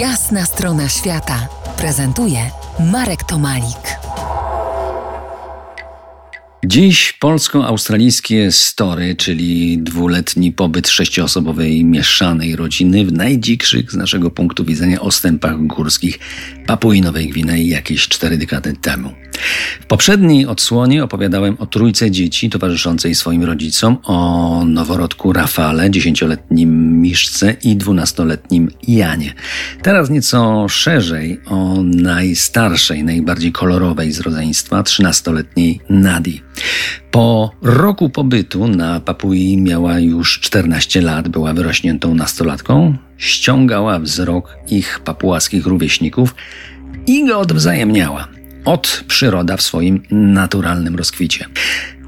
Jasna strona świata prezentuje Marek Tomalik. Dziś polsko-australijskie story, czyli dwuletni pobyt sześcioosobowej mieszanej rodziny w najdzikszych z naszego punktu widzenia ostępach górskich Papui Nowej Gwinei jakieś cztery dekady temu. W poprzedniej odsłonie opowiadałem o trójce dzieci towarzyszącej swoim rodzicom, o noworodku Rafale, dziesięcioletnim Miszce i dwunastoletnim Janie. Teraz nieco szerzej o najstarszej, najbardziej kolorowej z rodzeństwa, trzynastoletniej Nadi. Po roku pobytu na Papui miała już 14 lat, była wyrośniętą nastolatką, ściągała wzrok ich papułaskich rówieśników i go odwzajemniała od przyroda w swoim naturalnym rozkwicie.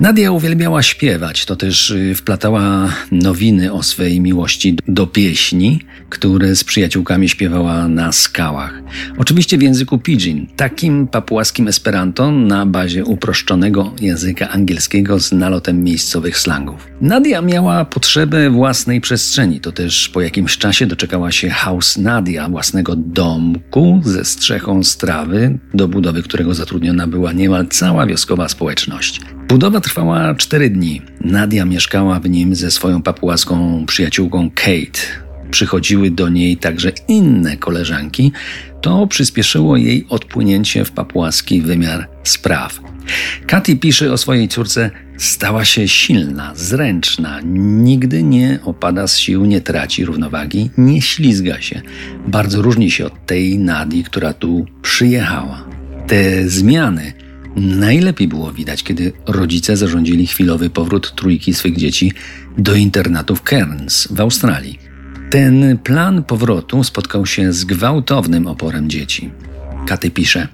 Nadia uwielbiała śpiewać, to też y, wplatała nowiny o swej miłości do pieśni, które z przyjaciółkami śpiewała na skałach. Oczywiście w języku pidgin, takim papułaskim esperanto na bazie uproszczonego języka angielskiego z nalotem miejscowych slangów. Nadia miała potrzebę własnej przestrzeni, to też po jakimś czasie doczekała się House Nadia, własnego domku ze strzechą strawy, do budowy którego zatrudniona była niemal cała wioskowa społeczność. Budowa trwała cztery dni. Nadia mieszkała w nim ze swoją papułaską przyjaciółką Kate. Przychodziły do niej także inne koleżanki. To przyspieszyło jej odpłynięcie w papułaski wymiar spraw. Katy pisze o swojej córce: Stała się silna, zręczna, nigdy nie opada z sił, nie traci równowagi, nie ślizga się. Bardzo różni się od tej Nadii, która tu przyjechała. Te zmiany Najlepiej było widać, kiedy rodzice zarządzili chwilowy powrót trójki swych dzieci do internatów Cairns w Australii. Ten plan powrotu spotkał się z gwałtownym oporem dzieci. Katy pisze: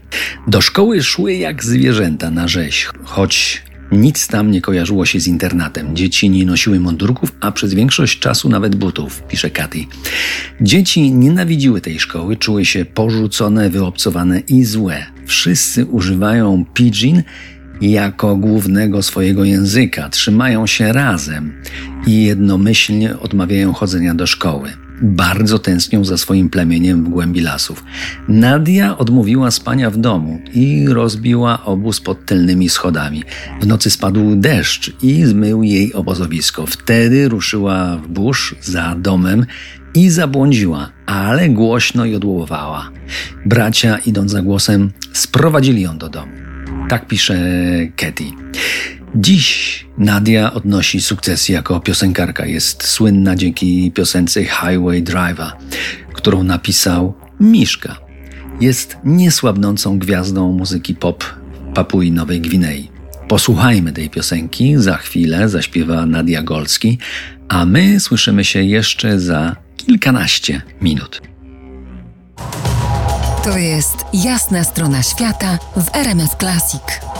Do szkoły szły jak zwierzęta na rzeź, choć nic tam nie kojarzyło się z internatem. Dzieci nie nosiły mundurków, a przez większość czasu nawet butów, pisze Katy. Dzieci nienawidziły tej szkoły, czuły się porzucone, wyobcowane i złe. Wszyscy używają pidgin jako głównego swojego języka, trzymają się razem i jednomyślnie odmawiają chodzenia do szkoły. Bardzo tęsknią za swoim plemieniem w głębi lasów. Nadia odmówiła spania w domu i rozbiła obóz pod tylnymi schodami. W nocy spadł deszcz i zmył jej obozowisko. Wtedy ruszyła w burz za domem i zabłądziła, ale głośno jodłowała. Bracia, idąc za głosem, sprowadzili ją do domu. Tak pisze Katy. Dziś Nadia odnosi sukces jako piosenkarka. Jest słynna dzięki piosence Highway Driver, którą napisał Miszka. Jest niesłabnącą gwiazdą muzyki pop Papui Nowej Gwinei. Posłuchajmy tej piosenki, za chwilę zaśpiewa Nadia Golski, a my słyszymy się jeszcze za kilkanaście minut. To jest jasna strona świata w RMS Classic.